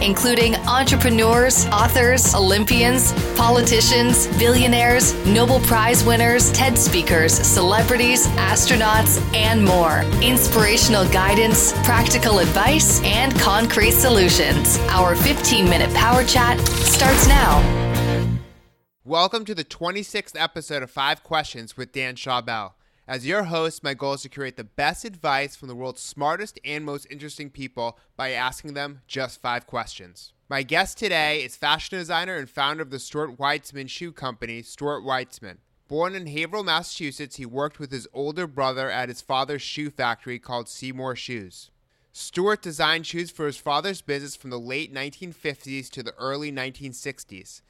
including entrepreneurs, authors, Olympians, politicians, billionaires, Nobel Prize winners, TED speakers, celebrities, astronauts, and more. Inspirational guidance, practical advice, and concrete solutions. Our 15 minute power chat starts now. Welcome to the 26th episode of Five Questions with Dan Schawbel. As your host, my goal is to create the best advice from the world's smartest and most interesting people by asking them just five questions. My guest today is fashion designer and founder of the Stuart Weitzman shoe company, Stuart Weitzman. Born in Haverhill, Massachusetts, he worked with his older brother at his father's shoe factory called Seymour Shoes. Stuart designed shoes for his father's business from the late 1950s to the early 1960s.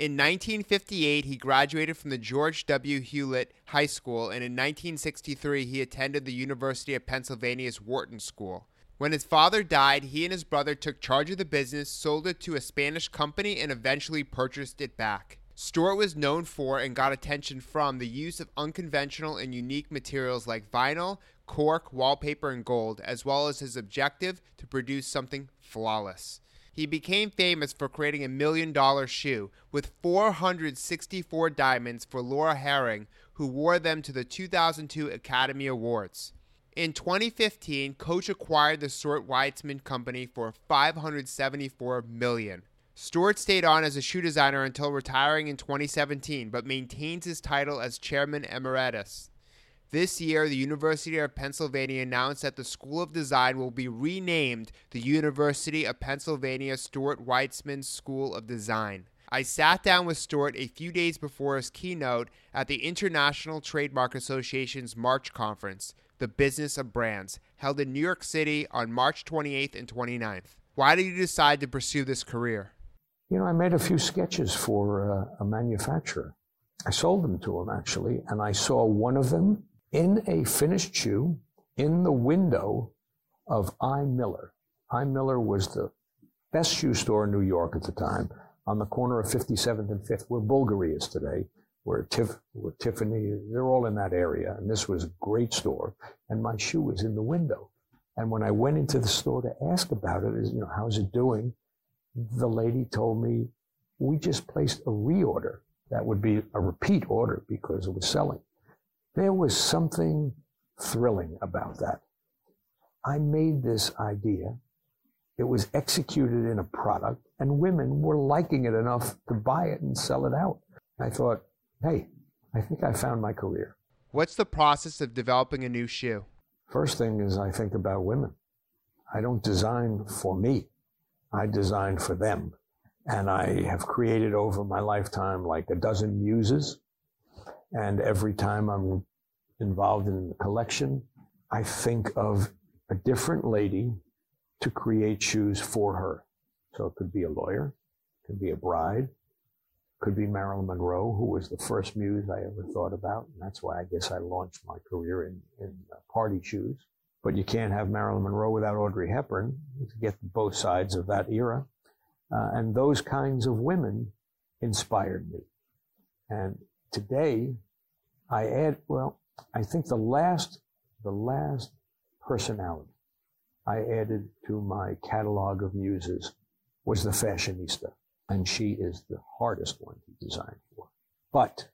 In 1958, he graduated from the George W. Hewlett High School, and in 1963, he attended the University of Pennsylvania's Wharton School. When his father died, he and his brother took charge of the business, sold it to a Spanish company, and eventually purchased it back. Stuart was known for and got attention from the use of unconventional and unique materials like vinyl, cork, wallpaper, and gold, as well as his objective to produce something flawless. He became famous for creating a million dollar shoe with 464 diamonds for Laura Harring, who wore them to the 2002 Academy Awards. In 2015, Coach acquired the Stuart Weitzman company for 574 million. Stuart stayed on as a shoe designer until retiring in 2017, but maintains his title as chairman emeritus. This year, the University of Pennsylvania announced that the School of Design will be renamed the University of Pennsylvania Stuart Weitzman School of Design. I sat down with Stuart a few days before his keynote at the International Trademark Association's March conference, The Business of Brands, held in New York City on March 28th and 29th. Why did you decide to pursue this career? You know, I made a few sketches for uh, a manufacturer. I sold them to him actually, and I saw one of them in a finished shoe in the window of I. Miller. I. Miller was the best shoe store in New York at the time on the corner of 57th and 5th, where Bulgari is today, where, where Tiffany, they're all in that area. And this was a great store. And my shoe was in the window. And when I went into the store to ask about it, you know, how's it doing? The lady told me, we just placed a reorder. That would be a repeat order because it was selling. There was something thrilling about that. I made this idea it was executed in a product, and women were liking it enough to buy it and sell it out. I thought, hey, I think I found my career. What's the process of developing a new shoe? First thing is I think about women. I don't design for me. I design for them. And I have created over my lifetime like a dozen muses. And every time I'm involved in a collection, I think of a different lady to create shoes for her. So it could be a lawyer, could be a bride, could be Marilyn Monroe, who was the first muse I ever thought about. And that's why I guess I launched my career in, in uh, party shoes. But you can't have Marilyn Monroe without Audrey Hepburn to get both sides of that era. Uh, and those kinds of women inspired me. And today I add, well, I think the last, the last personality I added to my catalog of muses was the fashionista. And she is the hardest one to design for. But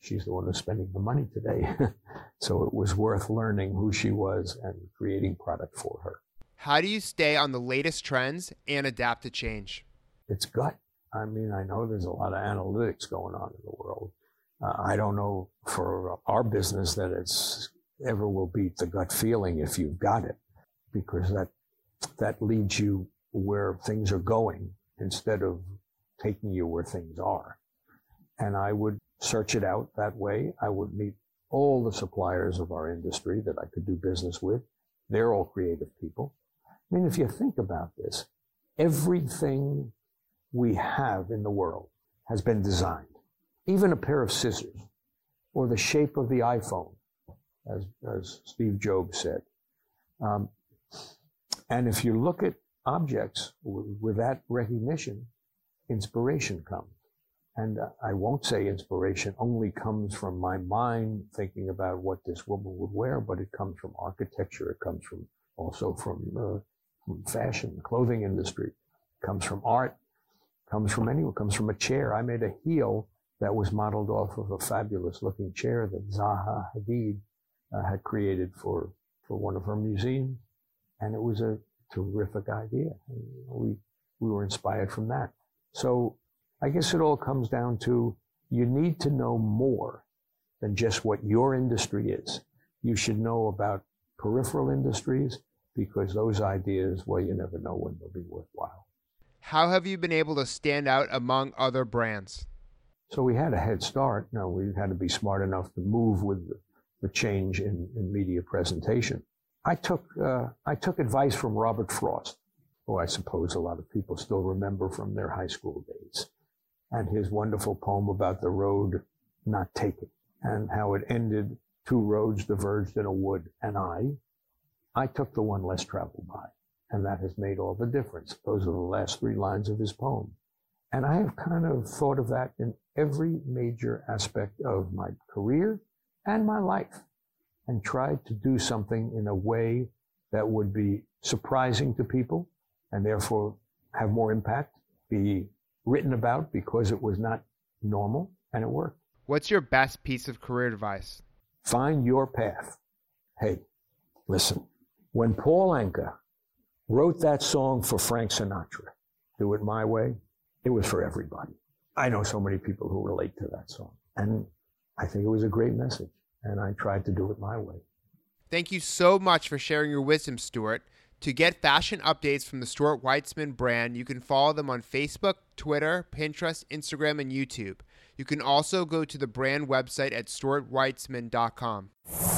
she's the one who's spending the money today. so it was worth learning who she was and creating product for her. How do you stay on the latest trends and adapt to change? It's gut. I mean, I know there's a lot of analytics going on in the world. Uh, I don't know for our business that it's ever will beat the gut feeling if you've got it because that that leads you where things are going instead of taking you where things are. And I would search it out that way. I would meet all the suppliers of our industry that I could do business with. They're all creative people. I mean, if you think about this, everything we have in the world has been designed. Even a pair of scissors or the shape of the iPhone, as, as Steve Jobs said. Um, and if you look at objects w- with that recognition, inspiration comes. And uh, I won't say inspiration only comes from my mind thinking about what this woman would wear, but it comes from architecture. It comes from also from, uh, from fashion, clothing industry. It comes from art. Comes from anywhere. Comes from a chair. I made a heel that was modeled off of a fabulous looking chair that Zaha Hadid uh, had created for, for one of her museums. And it was a terrific idea. We, we were inspired from that. So I guess it all comes down to you need to know more than just what your industry is. You should know about peripheral industries because those ideas, well, you never know when they'll be worthwhile. How have you been able to stand out among other brands? So we had a head start. Now we had to be smart enough to move with the, change in, in, media presentation. I took, uh, I took advice from Robert Frost, who I suppose a lot of people still remember from their high school days and his wonderful poem about the road not taken and how it ended two roads diverged in a wood and I, I took the one less traveled by. And that has made all the difference. Those are the last three lines of his poem. And I have kind of thought of that in every major aspect of my career and my life and tried to do something in a way that would be surprising to people and therefore have more impact, be written about because it was not normal and it worked. What's your best piece of career advice? Find your path. Hey, listen, when Paul Anka wrote that song for Frank Sinatra, Do It My Way, it was for everybody. I know so many people who relate to that song. And I think it was a great message. And I tried to do it my way. Thank you so much for sharing your wisdom, Stuart. To get fashion updates from the Stuart Weitzman brand, you can follow them on Facebook, Twitter, Pinterest, Instagram, and YouTube. You can also go to the brand website at stuartweitzman.com.